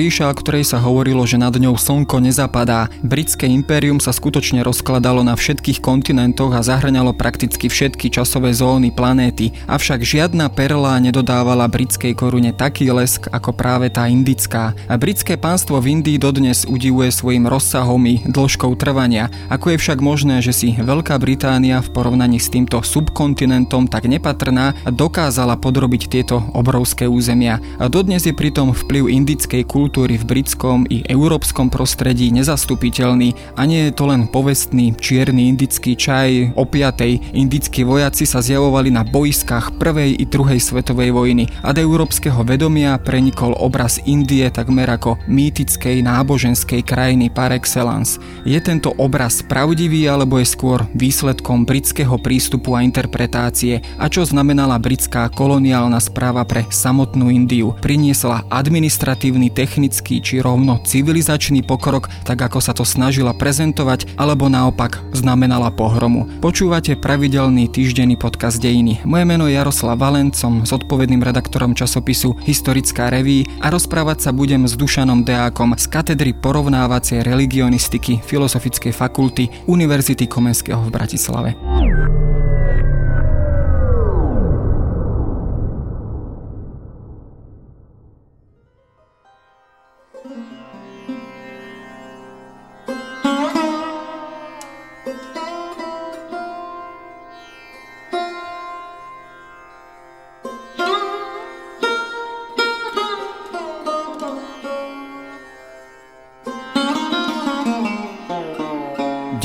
ríša, o ktorej sa hovorilo, že nad ňou slnko nezapadá. Britské impérium sa skutočne rozkladalo na všetkých kontinentoch a zahrňalo prakticky všetky časové zóny planéty, avšak žiadna perla nedodávala britskej korune taký lesk ako práve tá indická. A britské pánstvo v Indii dodnes udivuje svojim rozsahom i dĺžkou trvania. Ako je však možné, že si Veľká Británia v porovnaní s týmto subkontinentom tak nepatrná dokázala podrobiť tieto obrovské územia. A dodnes je pritom vplyv indickej kultúry v britskom i európskom prostredí nezastupiteľný a nie je to len povestný čierny indický čaj. O piatej indickí vojaci sa zjavovali na boiskách prvej i druhej svetovej vojny a do európskeho vedomia prenikol obraz Indie takmer ako mýtickej náboženskej krajiny par excellence. Je tento obraz pravdivý alebo je skôr výsledkom britského prístupu a interpretácie a čo znamenala britská koloniálna správa pre samotnú Indiu? Priniesla administratívny, technický či rovno civilizačný pokrok, tak ako sa to snažila prezentovať, alebo naopak znamenala pohromu. Počúvate pravidelný týždenný podcast Dejiny. Moje meno je Jaroslav Valent, som zodpovedným redaktorom časopisu Historická reví a rozprávať sa budem s Dušanom Deákom z katedry porovnávacej religionistiky Filozofickej fakulty Univerzity Komenského v Bratislave.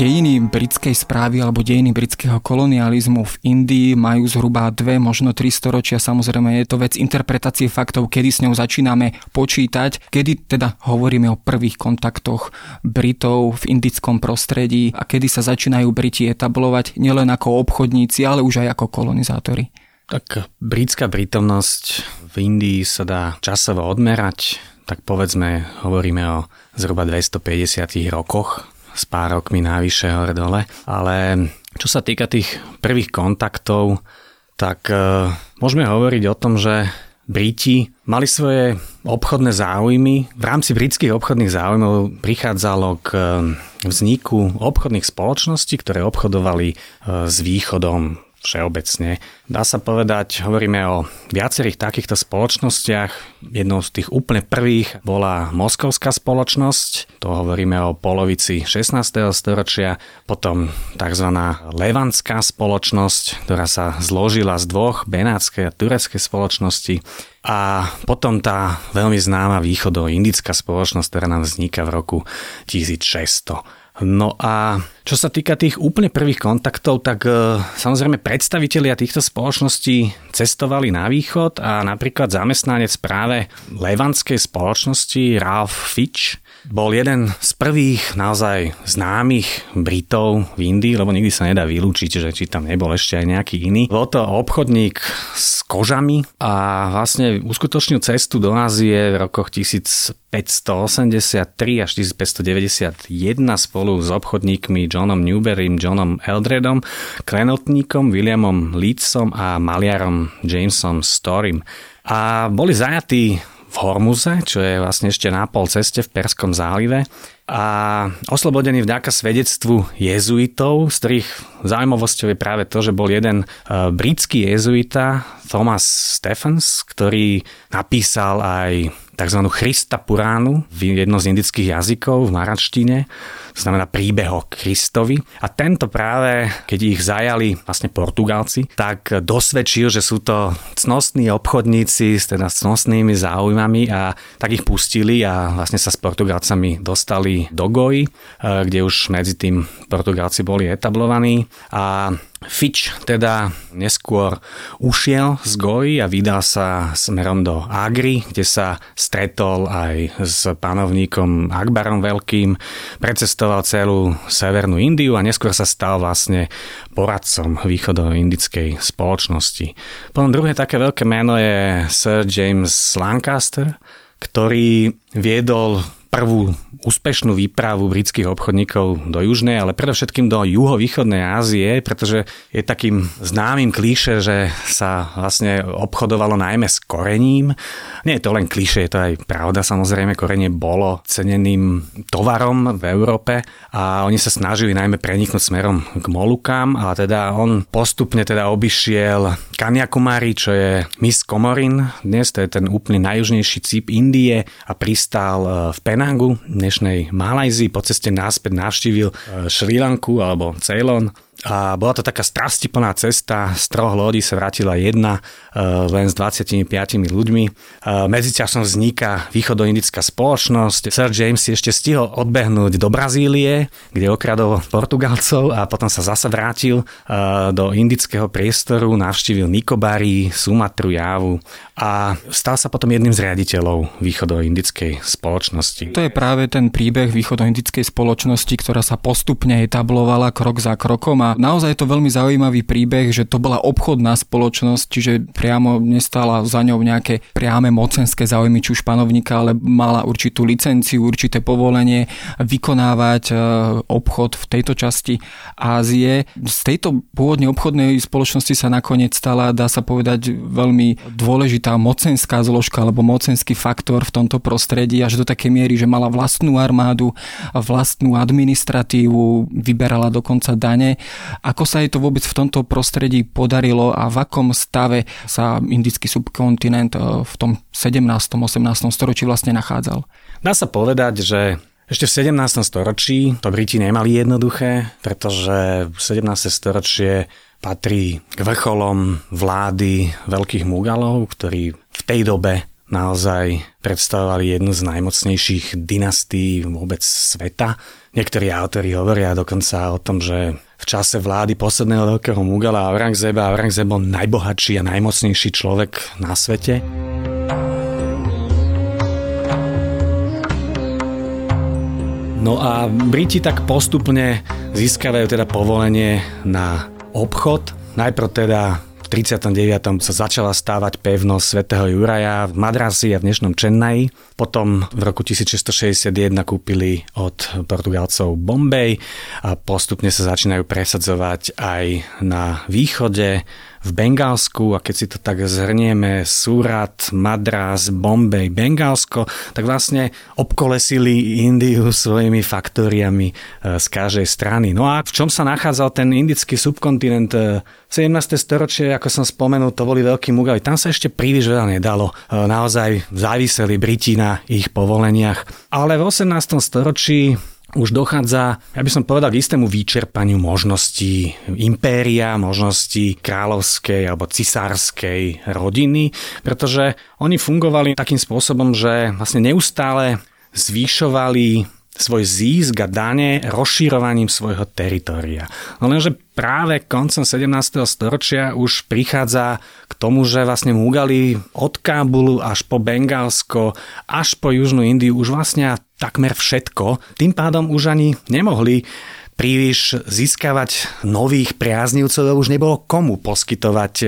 Dejiny britskej správy alebo dejiny britského kolonializmu v Indii majú zhruba dve, možno tri storočia. Samozrejme je to vec interpretácie faktov, kedy s ňou začíname počítať, kedy teda hovoríme o prvých kontaktoch Britov v indickom prostredí a kedy sa začínajú Briti etablovať nielen ako obchodníci, ale už aj ako kolonizátori. Tak britská prítomnosť v Indii sa dá časovo odmerať, tak povedzme, hovoríme o zhruba 250 rokoch s pár rokmi návyššie hore dole. Ale čo sa týka tých prvých kontaktov, tak e, môžeme hovoriť o tom, že Briti mali svoje obchodné záujmy. V rámci britských obchodných záujmov prichádzalo k e, vzniku obchodných spoločností, ktoré obchodovali e, s východom, všeobecne. Dá sa povedať, hovoríme o viacerých takýchto spoločnostiach. Jednou z tých úplne prvých bola Moskovská spoločnosť, to hovoríme o polovici 16. storočia, potom tzv. Levantská spoločnosť, ktorá sa zložila z dvoch, benátskej a tureckej spoločnosti. A potom tá veľmi známa východo-indická spoločnosť, ktorá nám vzniká v roku 1600. No a čo sa týka tých úplne prvých kontaktov, tak e, samozrejme predstavitelia týchto spoločností cestovali na východ a napríklad zamestnanec práve levantskej spoločnosti Ralph Fitch bol jeden z prvých naozaj známych Britov v Indii, lebo nikdy sa nedá vylúčiť, že či tam nebol ešte aj nejaký iný. Bol to obchodník s kožami a vlastne uskutočnil cestu do Ázie v rokoch 1583 až 1591 spolu s obchodníkmi Johnom Newberrym, Johnom Eldredom, klenotníkom Williamom Leedsom a maliarom Jamesom Storym. A boli zajatí v Hormuze, čo je vlastne ešte na pol ceste v Perskom zálive. A oslobodený vďaka svedectvu jezuitov, z ktorých zaujímavosťou je práve to, že bol jeden e, britský jezuita, Thomas Stephens, ktorý napísal aj tzv. Christa Puránu, jedno z indických jazykov v maračtine, to znamená príbeh o Kristovi. A tento práve, keď ich zajali vlastne Portugálci, tak dosvedčil, že sú to cnostní obchodníci s teda cnostnými záujmami a tak ich pustili a vlastne sa s Portugálcami dostali do Goji, eh, kde už medzi tým Portugálci boli etablovaní a Fitch teda neskôr ušiel z Goji a vydal sa smerom do Agry, kde sa stretol aj s panovníkom Akbarom Veľkým, precestoval celú severnú Indiu a neskôr sa stal vlastne poradcom východoindickej spoločnosti. Potom druhé také veľké meno je Sir James Lancaster, ktorý viedol prvú úspešnú výpravu britských obchodníkov do južnej, ale predovšetkým do juhovýchodnej Ázie, pretože je takým známym klíše, že sa vlastne obchodovalo najmä s korením. Nie je to len klíše, je to aj pravda, samozrejme, korenie bolo ceneným tovarom v Európe a oni sa snažili najmä preniknúť smerom k Molukám, ale teda on postupne teda obišiel Kanyakumari, čo je Miss Komorin, dnes to je ten úplne najjužnejší cíp Indie a pristál v Penangu, dnešnej Malajzii, po ceste náspäť navštívil Šri Lanku alebo Ceylon a bola to taká strastiplná cesta, z troch lodí sa vrátila jedna, e, len s 25 ľuďmi. E, medzičasom vzniká východoindická spoločnosť. Sir James si ešte stihol odbehnúť do Brazílie, kde okradol Portugalcov a potom sa zase vrátil e, do indického priestoru, navštívil Nikobari, Sumatru, Jávu a stal sa potom jedným z riaditeľov východoindickej spoločnosti. To je práve ten príbeh východoindickej spoločnosti, ktorá sa postupne etablovala krok za krokom a naozaj je to veľmi zaujímavý príbeh, že to bola obchodná spoločnosť, čiže priamo nestala za ňou nejaké priame mocenské záujmy či už panovníka, ale mala určitú licenciu, určité povolenie vykonávať e, obchod v tejto časti Ázie. Z tejto pôvodne obchodnej spoločnosti sa nakoniec stala, dá sa povedať, veľmi dôležitá mocenská zložka alebo mocenský faktor v tomto prostredí až do takej miery, že mala vlastnú armádu, vlastnú administratívu, vyberala dokonca dane ako sa jej to vôbec v tomto prostredí podarilo a v akom stave sa indický subkontinent e, v tom 17. 18. storočí vlastne nachádzal? Dá sa povedať, že ešte v 17. storočí to Briti nemali jednoduché, pretože 17. storočie patrí k vrcholom vlády veľkých Mugalov, ktorí v tej dobe naozaj predstavovali jednu z najmocnejších dynastí vôbec sveta. Niektorí autori hovoria dokonca o tom, že v čase vlády posledného veľkého Mugala Aurangzeba Aurangzeb bol najbohatší a najmocnejší človek na svete. No a Briti tak postupne získavajú teda povolenie na obchod. Najprv teda v 39. sa začala stávať pevnosť svätého Juraja v Madrasi a v dnešnom Chennai. Potom v roku 1661 kúpili od Portugalcov Bombay a postupne sa začínajú presadzovať aj na východe v Bengálsku a keď si to tak zhrnieme Surat, Madras, Bombay, Bengálsko, tak vlastne obkolesili Indiu svojimi faktóriami e, z každej strany. No a v čom sa nachádzal ten indický subkontinent? 17. E, storočie, ako som spomenul, to boli veľkí mugali. Tam sa ešte príliš veľa nedalo. E, naozaj záviseli Briti na ich povoleniach. Ale v 18. storočí už dochádza, ja by som povedal, k istému vyčerpaniu možností impéria, možností kráľovskej alebo cisárskej rodiny, pretože oni fungovali takým spôsobom, že vlastne neustále zvyšovali svoj získ a dane rozširovaním svojho teritoria. No lenže práve koncom 17. storočia už prichádza k tomu, že vlastne Mugali od Kábulu až po Bengálsko, až po Južnú Indiu už vlastne takmer všetko. Tým pádom už ani nemohli príliš získavať nových priaznivcov, už nebolo komu poskytovať e,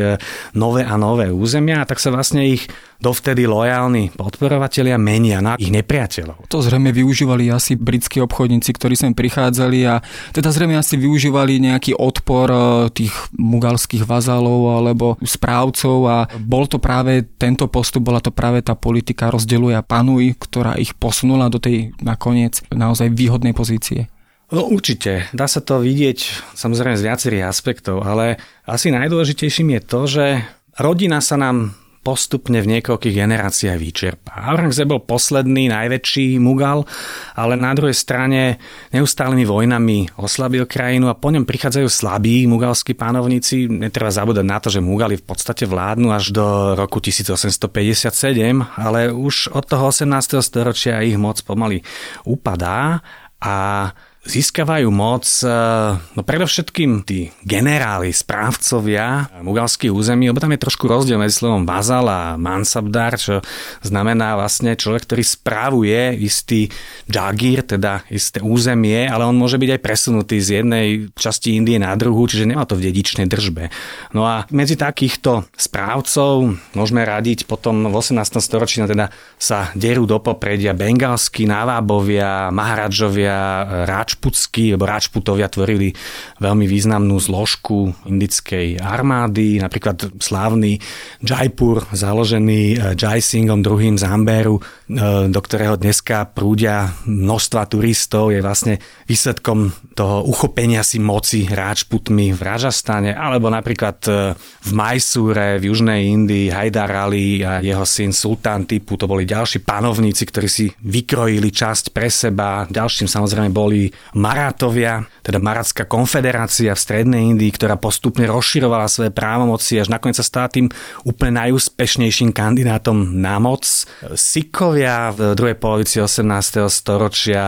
nové a nové územia, tak sa vlastne ich dovtedy lojálni podporovatelia menia na ich nepriateľov. To zrejme využívali asi britskí obchodníci, ktorí sem prichádzali a teda zrejme asi využívali nejaký odpor e, tých mugalských vazalov alebo správcov a bol to práve tento postup, bola to práve tá politika rozdeľuje a panuj, ktorá ich posunula do tej nakoniec naozaj výhodnej pozície. No určite, dá sa to vidieť samozrejme z viacerých aspektov, ale asi najdôležitejším je to, že rodina sa nám postupne v niekoľkých generáciách vyčerpá. Aurangzeb bol posledný, najväčší Mugal, ale na druhej strane neustálými vojnami oslabil krajinu a po ňom prichádzajú slabí mugalskí pánovníci. Netreba zabúdať na to, že Mugali v podstate vládnu až do roku 1857, ale už od toho 18. storočia ich moc pomaly upadá a získavajú moc e, no predovšetkým tí generáli, správcovia mugalských území, lebo tam je trošku rozdiel medzi slovom vazal a mansabdar, čo znamená vlastne človek, ktorý správuje istý džagír, teda isté územie, ale on môže byť aj presunutý z jednej časti Indie na druhú, čiže nemá to v dedičnej držbe. No a medzi takýchto správcov môžeme radiť potom v 18. storočí no teda sa derú do popredia bengalskí návábovia, maharadžovia, ráč Račputsky, lebo Račputovia tvorili veľmi významnú zložku indickej armády, napríklad slávny Jaipur, založený eh, Jai Singhom II. z Amberu, eh, do ktorého dneska prúdia množstva turistov, je vlastne výsledkom toho uchopenia si moci Ráčputmi v Ražastane, alebo napríklad eh, v Majsúre, v Južnej Indii, Haidar Ali a jeho syn Sultán typu, to boli ďalší panovníci, ktorí si vykrojili časť pre seba. Ďalším samozrejme boli Marátovia, teda Maratská konfederácia v Strednej Indii, ktorá postupne rozširovala svoje právomoci až nakoniec sa stala tým úplne najúspešnejším kandidátom na moc. Sikovia v druhej polovici 18. storočia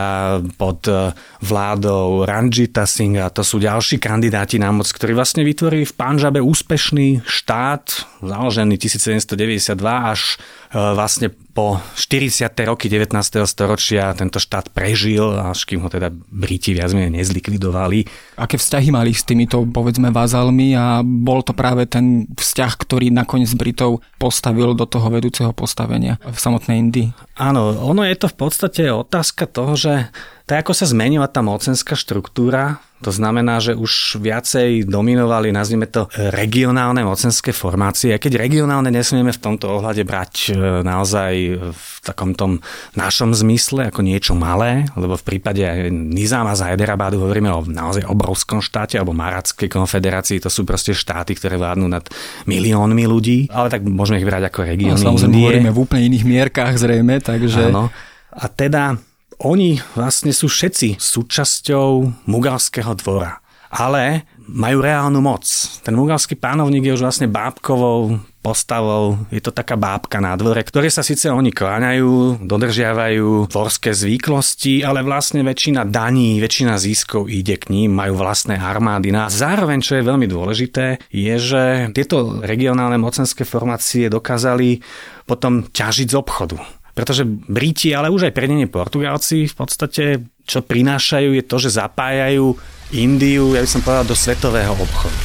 pod eh, vládou Ranjita Singha, to sú ďalší kandidáti na moc, ktorí vlastne vytvorili v Panžabe úspešný štát, založený 1792 až vlastne po 40. roky 19. storočia tento štát prežil, až kým ho teda Briti viac menej nezlikvidovali. Aké vzťahy mali s týmito, povedzme, vazalmi a bol to práve ten vzťah, ktorý nakoniec Britov postavil do toho vedúceho postavenia v samotnej Indii? Áno, ono je to v podstate otázka toho, že tak ako sa zmenila tá mocenská štruktúra, to znamená, že už viacej dominovali, nazvime to, regionálne mocenské formácie. Keď regionálne nesmieme v tomto ohľade brať e, naozaj v takom tom našom zmysle ako niečo malé, lebo v prípade Nizáma z Hyderabadu hovoríme o naozaj obrovskom štáte alebo Maratskej konfederácii, to sú proste štáty, ktoré vládnu nad miliónmi ľudí, ale tak môžeme ich brať ako regióny. No, samozrejme, hovoríme v úplne iných mierkách zrejme, takže... Áno. A teda oni vlastne sú všetci súčasťou mugalského dvora. Ale majú reálnu moc. Ten mugalský pánovník je už vlastne bábkovou postavou, je to taká bábka na dvore, ktoré sa síce oni kláňajú, dodržiavajú dvorské zvyklosti, ale vlastne väčšina daní, väčšina ziskov ide k ním, majú vlastné armády. No a zároveň, čo je veľmi dôležité, je, že tieto regionálne mocenské formácie dokázali potom ťažiť z obchodu. Pretože Briti, ale už aj prednenie Portugálci v podstate, čo prinášajú, je to, že zapájajú Indiu, ja by som povedal, do svetového obchodu.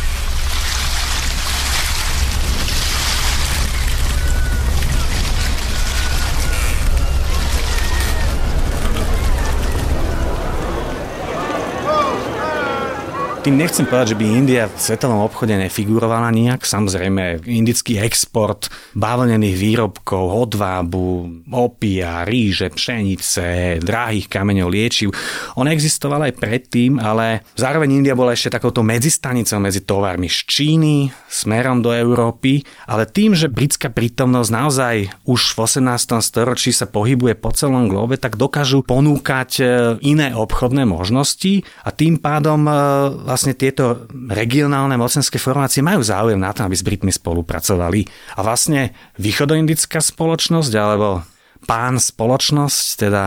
Tým nechcem povedať, že by India v svetovom obchode nefigurovala nejak. Samozrejme, indický export bavlnených výrobkov, odvábu, opia, ríže, pšenice, drahých kameňov, liečiv. On existoval aj predtým, ale zároveň India bola ešte takouto medzistanicou medzi tovarmi z Číny smerom do Európy, ale tým, že britská prítomnosť naozaj už v 18. storočí sa pohybuje po celom globe, tak dokážu ponúkať e, iné obchodné možnosti a tým pádom e, vlastne tieto regionálne mocenské formácie majú záujem na tom, aby s Britmi spolupracovali. A vlastne východoindická spoločnosť alebo pán spoločnosť, teda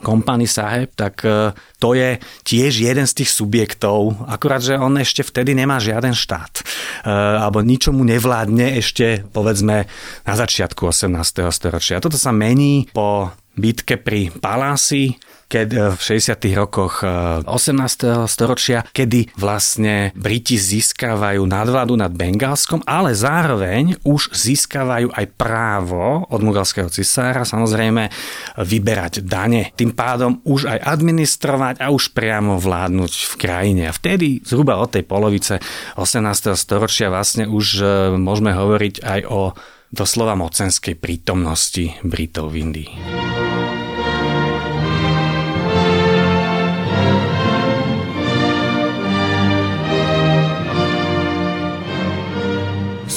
Kompany Saheb, tak e, to je tiež jeden z tých subjektov, akurát, že on ešte vtedy nemá žiaden štát. E, alebo ničomu nevládne ešte, povedzme, na začiatku 18. storočia. Toto sa mení po bitke pri Palási, keď e, v 60. rokoch 18. E, storočia, kedy vlastne Briti získavajú nadvládu nad Bengálskom, ale zároveň už získavajú aj právo od mugalského cisára samozrejme vyberať dane. Tým pádom už aj administrovať a už priamo vládnuť v krajine. A vtedy zhruba od tej polovice 18. storočia vlastne už e, môžeme hovoriť aj o doslova mocenskej prítomnosti Britov v Indii.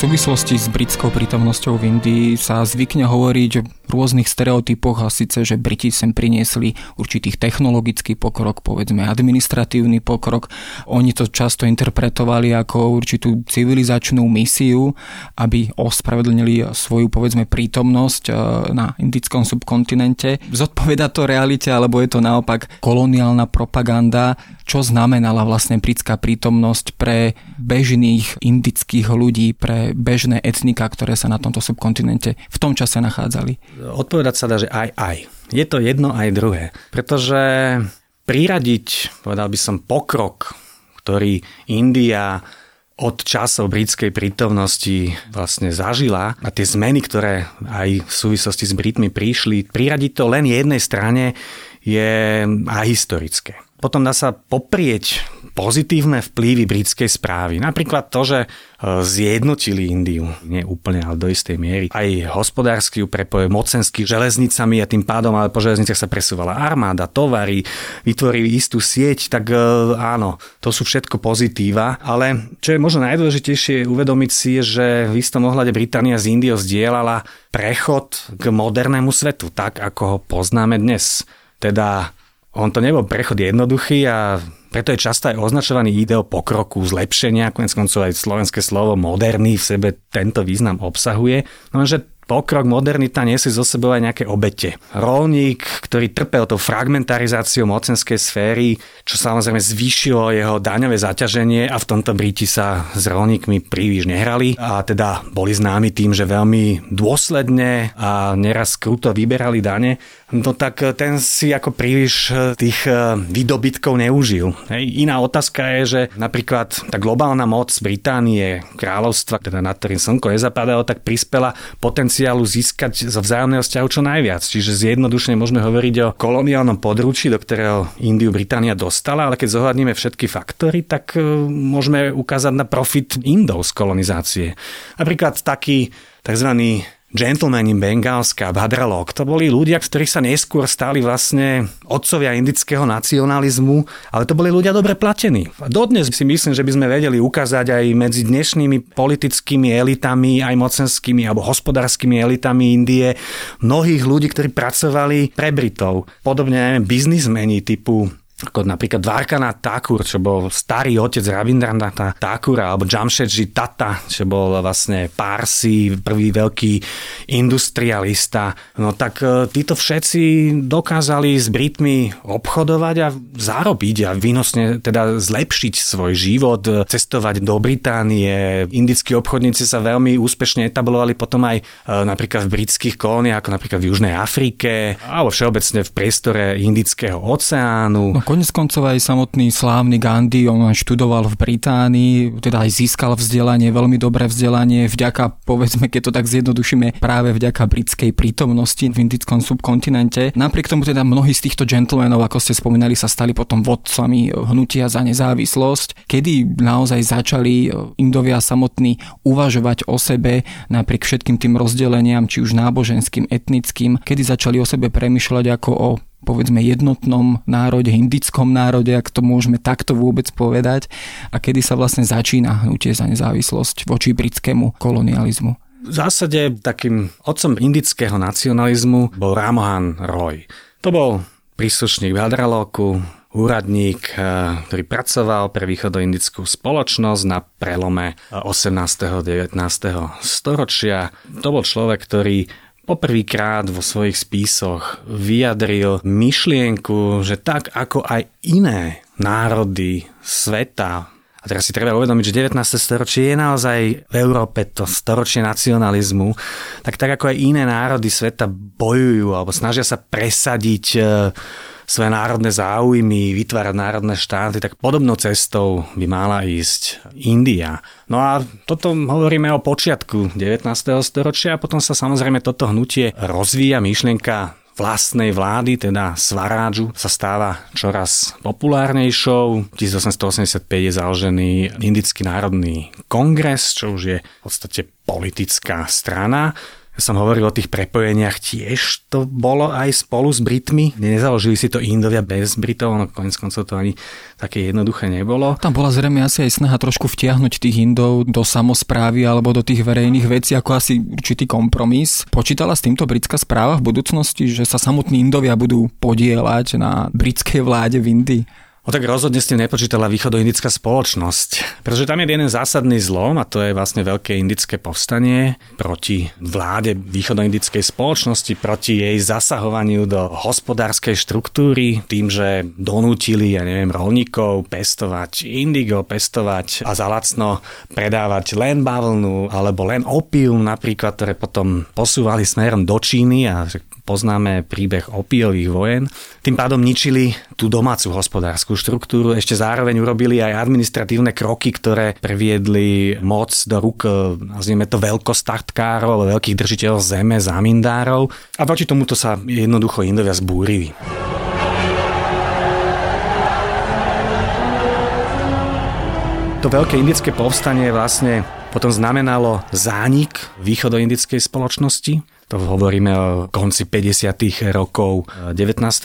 Súvislosti s britskou prítomnosťou v Indii sa zvykne hovoriť o rôznych stereotypoch a síce, že Briti sem priniesli určitý technologický pokrok, povedzme administratívny pokrok. Oni to často interpretovali ako určitú civilizačnú misiu, aby ospravedlnili svoju povedzme prítomnosť e, na indickom subkontinente. Zodpoveda to realite, alebo je to naopak koloniálna propaganda, čo znamenala vlastne britská prítomnosť pre bežných indických ľudí, pre bežné etnika, ktoré sa na tomto subkontinente v tom čase nachádzali? Odpovedať sa dá, že aj aj. Je to jedno aj druhé. Pretože priradiť, povedal by som, pokrok, ktorý India od časov britskej prítomnosti vlastne zažila a tie zmeny, ktoré aj v súvislosti s Britmi prišli, priradiť to len jednej strane je ahistorické. Potom dá sa poprieť pozitívne vplyvy britskej správy. Napríklad to, že e, zjednotili Indiu, nie úplne, ale do istej miery. Aj hospodársky ju prepojili mocenský železnicami a tým pádom ale po železniciach sa presúvala armáda, tovary, vytvorili istú sieť, tak e, áno, to sú všetko pozitíva, ale čo je možno najdôležitejšie uvedomiť si je, že v istom ohľade Británia z Indiou zdieľala prechod k modernému svetu, tak ako ho poznáme dnes. Teda on to nebol prechod jednoduchý a preto je často aj označovaný ideo pokroku, zlepšenia, konec koncov aj slovenské slovo moderný v sebe tento význam obsahuje. No že pokrok, modernita nesie zo sebou aj nejaké obete. Rolník, ktorý trpel tou fragmentarizáciou mocenskej sféry, čo samozrejme zvýšilo jeho daňové zaťaženie a v tomto Briti sa s rolníkmi príliš nehrali a teda boli známi tým, že veľmi dôsledne a neraz kruto vyberali dane, no tak ten si ako príliš tých eh, výdobytkov neužil. Hej. Iná otázka je, že napríklad tá globálna moc Británie, kráľovstva, teda nad ktorým slnko nezapadalo, tak prispela potenciálu získať zo vzájomného vzťahu čo najviac. Čiže zjednodušne môžeme hovoriť o koloniálnom područí, do ktorého Indiu Británia dostala, ale keď zohľadníme všetky faktory, tak môžeme ukázať na profit Indov z kolonizácie. Napríklad taký tzv gentlemani Bengálska, Badralok, to boli ľudia, ktorí sa neskôr stali vlastne otcovia indického nacionalizmu, ale to boli ľudia dobre platení. Dodnes si myslím, že by sme vedeli ukázať aj medzi dnešnými politickými elitami, aj mocenskými alebo hospodárskymi elitami Indie mnohých ľudí, ktorí pracovali pre Britov. Podobne aj biznismeni typu ako napríklad Dvarkana Thakur, čo bol starý otec Rabindranath Thakura, alebo Jamshedji Tata, čo bol vlastne Parsi, prvý veľký industrialista. No tak e, títo všetci dokázali s Britmi obchodovať a zarobiť a výnosne teda zlepšiť svoj život, cestovať do Británie. Indickí obchodníci sa veľmi úspešne etablovali potom aj e, napríklad v britských kolóniách, ako napríklad v Južnej Afrike, alebo všeobecne v priestore Indického oceánu. No, Konec koncov aj samotný slávny Gandhi, on študoval v Británii, teda aj získal vzdelanie, veľmi dobré vzdelanie, vďaka, povedzme, keď to tak zjednodušíme, práve vďaka britskej prítomnosti v indickom subkontinente. Napriek tomu teda mnohí z týchto gentlemanov, ako ste spomínali, sa stali potom vodcami hnutia za nezávislosť, kedy naozaj začali Indovia samotní uvažovať o sebe napriek všetkým tým rozdeleniam, či už náboženským, etnickým, kedy začali o sebe premyšľať ako o povedzme jednotnom národe, indickom národe, ak to môžeme takto vôbec povedať, a kedy sa vlastne začína hnutie za nezávislosť voči britskému kolonializmu. V zásade takým otcom indického nacionalizmu bol Ramohan Roy. To bol príslušník Hadraloku, úradník, eh, ktorý pracoval pre východoindickú spoločnosť na prelome 18. 19. storočia. To bol človek, ktorý poprvýkrát vo svojich spísoch vyjadril myšlienku, že tak ako aj iné národy sveta a teraz si treba uvedomiť, že 19. storočie je naozaj v Európe to storočie nacionalizmu, tak tak ako aj iné národy sveta bojujú alebo snažia sa presadiť e, svoje národné záujmy, vytvárať národné štáty, tak podobnou cestou by mala ísť India. No a toto hovoríme o počiatku 19. storočia a potom sa samozrejme toto hnutie rozvíja myšlienka vlastnej vlády, teda Svarádžu, sa stáva čoraz populárnejšou. 1885 je založený Indický národný kongres, čo už je v podstate politická strana. Som hovoril o tých prepojeniach, tiež to bolo aj spolu s Britmi. Nezaložili si to Indovia bez Britov, no konec koncov to ani také jednoduché nebolo. Tam bola zrejme asi aj snaha trošku vtiahnuť tých Indov do samozprávy alebo do tých verejných vecí ako asi určitý kompromis. Počítala s týmto britská správa v budúcnosti, že sa samotní Indovia budú podielať na britskej vláde v Indii? No tak rozhodne s tým nepočítala východoindická spoločnosť, pretože tam je jeden zásadný zlom a to je vlastne veľké indické povstanie proti vláde východoindickej spoločnosti, proti jej zasahovaniu do hospodárskej štruktúry, tým, že donútili, ja neviem, rolníkov pestovať indigo, pestovať a zalacno predávať len bavlnu alebo len opium napríklad, ktoré potom posúvali smerom do Číny a poznáme príbeh opiových vojen. Tým pádom ničili tú domácu hospodárskú štruktúru, ešte zároveň urobili aj administratívne kroky, ktoré previedli moc do rúk, nazvime to veľkostatkárov alebo veľkých držiteľov zeme, zamindárov a voči tomuto sa jednoducho Indovia zbúrili. To veľké indické povstanie vlastne potom znamenalo zánik východoindickej spoločnosti, to hovoríme o konci 50. rokov 19.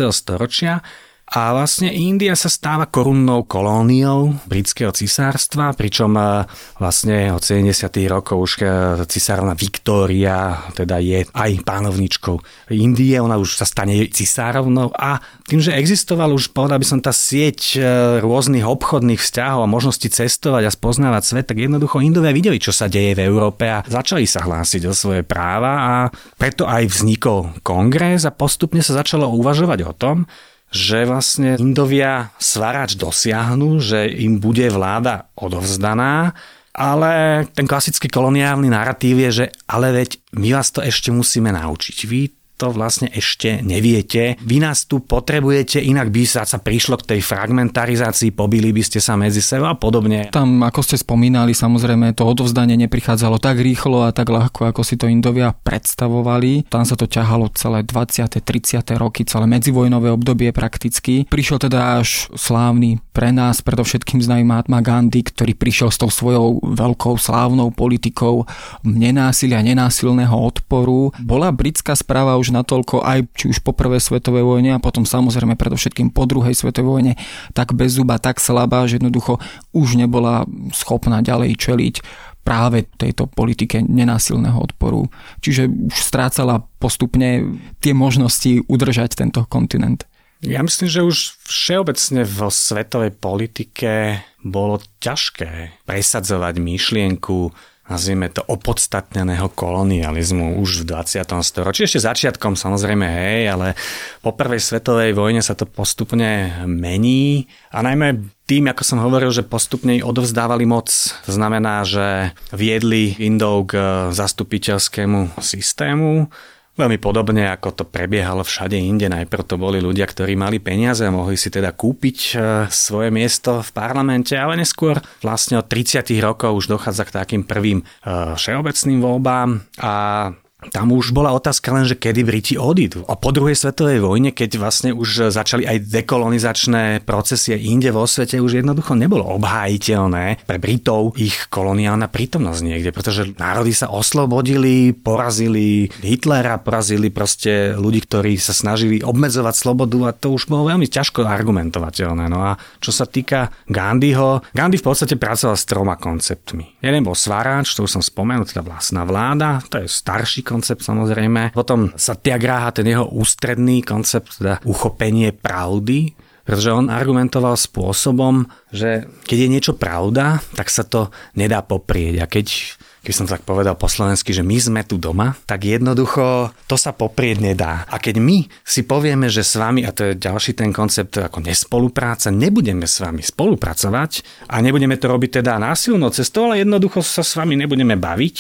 storočia. A vlastne India sa stáva korunnou kolóniou britského cisárstva, pričom e, vlastne od 70. rokov už e, cisárovna Viktória teda je aj pánovničkou Indie, ona už sa stane cisárovnou a tým, že existoval už, povedal by som, tá sieť e, rôznych obchodných vzťahov a možnosti cestovať a spoznávať svet, tak jednoducho Indovia videli, čo sa deje v Európe a začali sa hlásiť o svoje práva a preto aj vznikol kongres a postupne sa začalo uvažovať o tom, že vlastne Indovia svarač dosiahnu, že im bude vláda odovzdaná, ale ten klasický koloniálny narratív je, že ale veď my vás to ešte musíme naučiť. Vy to vlastne ešte neviete. Vy nás tu potrebujete, inak by sa, sa prišlo k tej fragmentarizácii, pobili by ste sa medzi sebou a podobne. Tam, ako ste spomínali, samozrejme to odovzdanie neprichádzalo tak rýchlo a tak ľahko, ako si to Indovia predstavovali. Tam sa to ťahalo celé 20. 30. roky, celé medzivojnové obdobie prakticky. Prišiel teda až slávny pre nás, predovšetkým známy Mahatma Gandhi, ktorý prišiel s tou svojou veľkou slávnou politikou nenásilia, nenásilného odporu. Bola britská správa už už natoľko aj či už po prvej svetovej vojne a potom samozrejme predovšetkým po druhej svetovej vojne tak bez zuba, tak slabá, že jednoducho už nebola schopná ďalej čeliť práve tejto politike nenásilného odporu. Čiže už strácala postupne tie možnosti udržať tento kontinent. Ja myslím, že už všeobecne vo svetovej politike bolo ťažké presadzovať myšlienku nazvime to, opodstatneného kolonializmu už v 20. storočí. Ešte začiatkom samozrejme, hej, ale po prvej svetovej vojne sa to postupne mení a najmä tým, ako som hovoril, že postupne odovzdávali moc. To znamená, že viedli Indov k zastupiteľskému systému, Veľmi podobne, ako to prebiehalo všade inde. Najprv to boli ľudia, ktorí mali peniaze a mohli si teda kúpiť e, svoje miesto v parlamente, ale neskôr vlastne od 30. rokov už dochádza k takým prvým e, všeobecným voľbám a tam už bola otázka len, že kedy Briti odídu. A po druhej svetovej vojne, keď vlastne už začali aj dekolonizačné procesie inde vo svete, už jednoducho nebolo obhájiteľné pre Britov ich koloniálna prítomnosť niekde, pretože národy sa oslobodili, porazili Hitlera, porazili proste ľudí, ktorí sa snažili obmedzovať slobodu a to už bolo veľmi ťažko argumentovateľné. No a čo sa týka Gandhiho, Gandhi v podstate pracoval s troma konceptmi. Jeden bol svaráč, to už som spomenul, teda vlastná vláda, to je starší koncept samozrejme. Potom Satyagraha, ten jeho ústredný koncept, teda uchopenie pravdy, pretože on argumentoval spôsobom, že keď je niečo pravda, tak sa to nedá poprieť. A keď keď som tak povedal po slovensky, že my sme tu doma, tak jednoducho to sa poprieť nedá. A keď my si povieme, že s vami, a to je ďalší ten koncept ako nespolupráca, nebudeme s vami spolupracovať a nebudeme to robiť teda násilnou cestou, ale jednoducho sa s vami nebudeme baviť,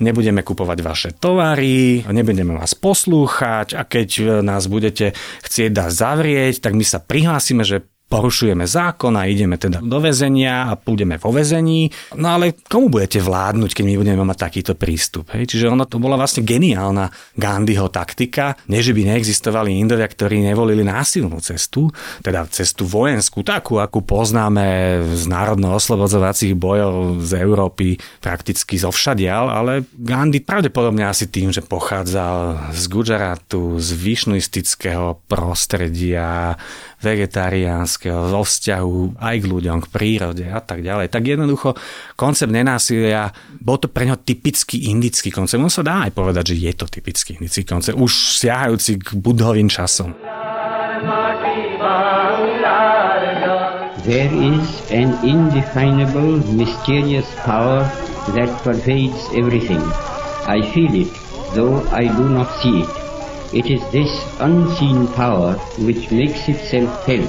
nebudeme kupovať vaše tovary, nebudeme vás poslúchať a keď nás budete chcieť dať zavrieť, tak my sa prihlásime, že porušujeme zákon a ideme teda do väzenia a budeme vo väzení. No ale komu budete vládnuť, keď my budeme mať takýto prístup? Hej? Čiže ono to bola vlastne geniálna Gandhiho taktika, nie že by neexistovali Indovia, ktorí nevolili násilnú cestu, teda cestu vojenskú, takú, akú poznáme z národno-oslobodzovacích bojov z Európy prakticky zo všadial, ale Gandhi pravdepodobne asi tým, že pochádzal z Gujaratu, z višnuistického prostredia, vegetariánskeho, zo vzťahu aj k ľuďom, k prírode a tak ďalej. Tak jednoducho koncept nenásilia, bol to pre ňo typický indický koncept. On sa dá aj povedať, že je to typický indický koncept, už siahajúci k budhovým časom. There is an indefinable, mysterious power that pervades everything. I feel it, though I do not see it. It is this unseen power which makes itself felt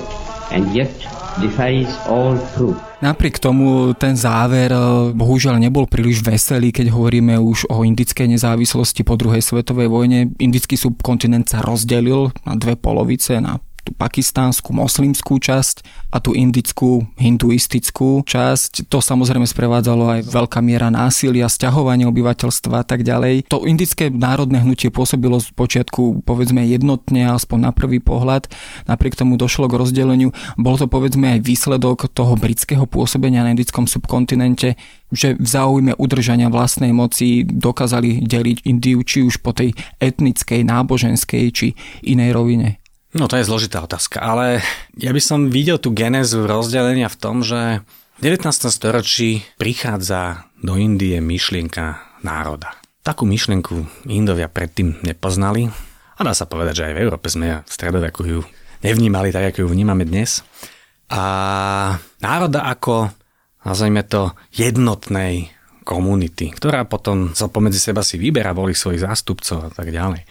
and yet defies all truth. Napriek tomu ten záver eh, bohužiaľ nebol príliš veselý, keď hovoríme už o indickej nezávislosti po druhej svetovej vojne. Indický subkontinent sa rozdelil na dve polovice, na tú pakistánsku moslimskú časť a tú indickú hinduistickú časť. To samozrejme sprevádzalo aj veľká miera násilia, sťahovanie obyvateľstva a tak ďalej. To indické národné hnutie pôsobilo z počiatku povedzme jednotne, aspoň na prvý pohľad. Napriek tomu došlo k rozdeleniu. Bol to povedzme aj výsledok toho britského pôsobenia na indickom subkontinente, že v záujme udržania vlastnej moci dokázali deliť Indiu či už po tej etnickej, náboženskej či inej rovine. No to je zložitá otázka, ale ja by som videl tú genézu rozdelenia v tom, že v 19. storočí prichádza do Indie myšlienka národa. Takú myšlienku Indovia predtým nepoznali a dá sa povedať, že aj v Európe sme v stredoveku ju nevnímali tak, ako ju vnímame dnes. A národa ako, nazvime to, jednotnej komunity, ktorá potom sa pomedzi seba si vyberá, volí svojich zástupcov a tak ďalej.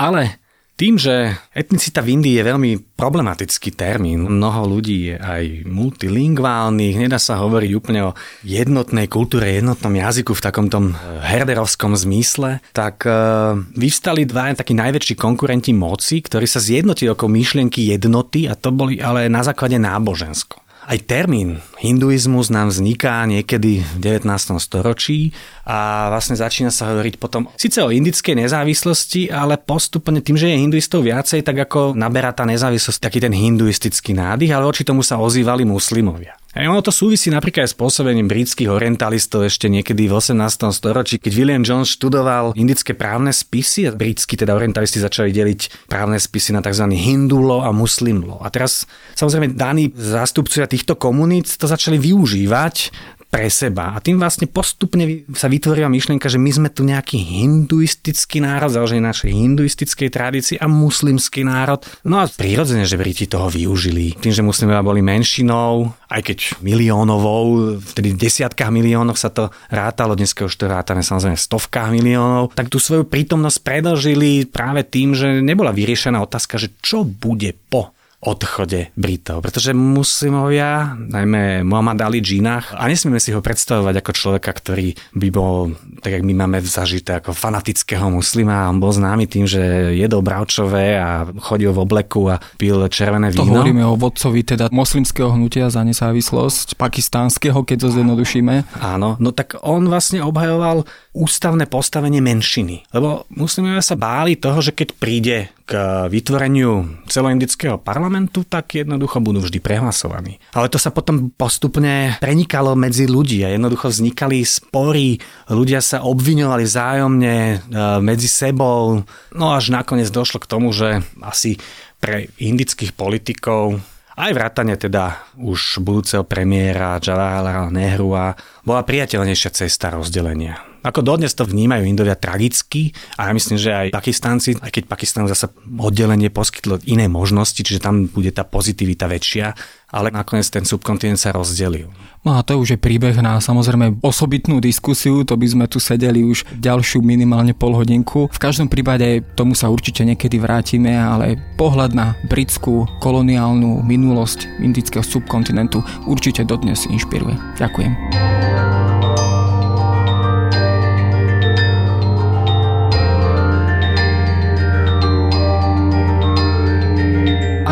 Ale tým, že etnicita v Indii je veľmi problematický termín, mnoho ľudí je aj multilingválnych, nedá sa hovoriť úplne o jednotnej kultúre, jednotnom jazyku v takom tom eh, herderovskom zmysle, tak uh, vyvstali dva takí najväčší konkurenti moci, ktorí sa zjednotili okolo myšlienky jednoty a to boli ale na základe nábožensko. Aj termín hinduizmus nám vzniká niekedy v 19. storočí a vlastne začína sa hovoriť potom síce o indickej nezávislosti, ale postupne tým, že je hinduistov viacej, tak ako naberá tá nezávislosť taký ten hinduistický nádych, ale oči tomu sa ozývali muslimovia. A ono to súvisí napríklad aj s pôsobením britských orientalistov ešte niekedy v 18. storočí, keď William Jones študoval indické právne spisy a britskí teda orientalisti začali deliť právne spisy na tzv. hindulo a muslimlo. A teraz samozrejme daní zástupcovia týchto komunít to začali využívať pre seba. A tým vlastne postupne sa vytvorila myšlienka, že my sme tu nejaký hinduistický národ, založený našej hinduistickej tradícii a muslimský národ. No a prirodzene, že Briti toho využili. Tým, že muslimovia boli menšinou, aj keď miliónovou, vtedy v desiatkách miliónov sa to rátalo, dneska už to rátame samozrejme stovkách miliónov, tak tú svoju prítomnosť predlžili práve tým, že nebola vyriešená otázka, že čo bude po odchode Britov. Pretože muslimovia, najmä Muhammad Ali Džinach, a nesmieme si ho predstavovať ako človeka, ktorý by bol, tak jak my máme zažité, ako fanatického muslima. On bol známy tým, že jedol bravčové a chodil v obleku a pil červené víno. To hovoríme o vodcovi teda moslimského hnutia za nezávislosť, pakistánskeho, keď to zjednodušíme. Áno, no tak on vlastne obhajoval ústavné postavenie menšiny. Lebo muslimovia sa báli toho, že keď príde k vytvoreniu celoindického parlamentu, tak jednoducho budú vždy prehlasovaní. Ale to sa potom postupne prenikalo medzi ľudí a jednoducho vznikali spory, ľudia sa obviňovali vzájomne e, medzi sebou, no až nakoniec došlo k tomu, že asi pre indických politikov aj vrátane teda už budúceho premiéra Jawaharlal Nehru a bola priateľnejšia cesta rozdelenia. Ako dodnes to vnímajú Indovia tragicky a ja myslím, že aj Pakistánci, aj keď Pakistán zase oddelenie poskytlo iné možnosti, čiže tam bude tá pozitivita väčšia, ale nakoniec ten subkontinent sa rozdelil. No a to už je príbeh na samozrejme osobitnú diskusiu, to by sme tu sedeli už ďalšiu minimálne pol hodinku. V každom prípade tomu sa určite niekedy vrátime, ale pohľad na britskú koloniálnu minulosť indického subkontinentu určite dodnes inšpiruje. Ďakujem.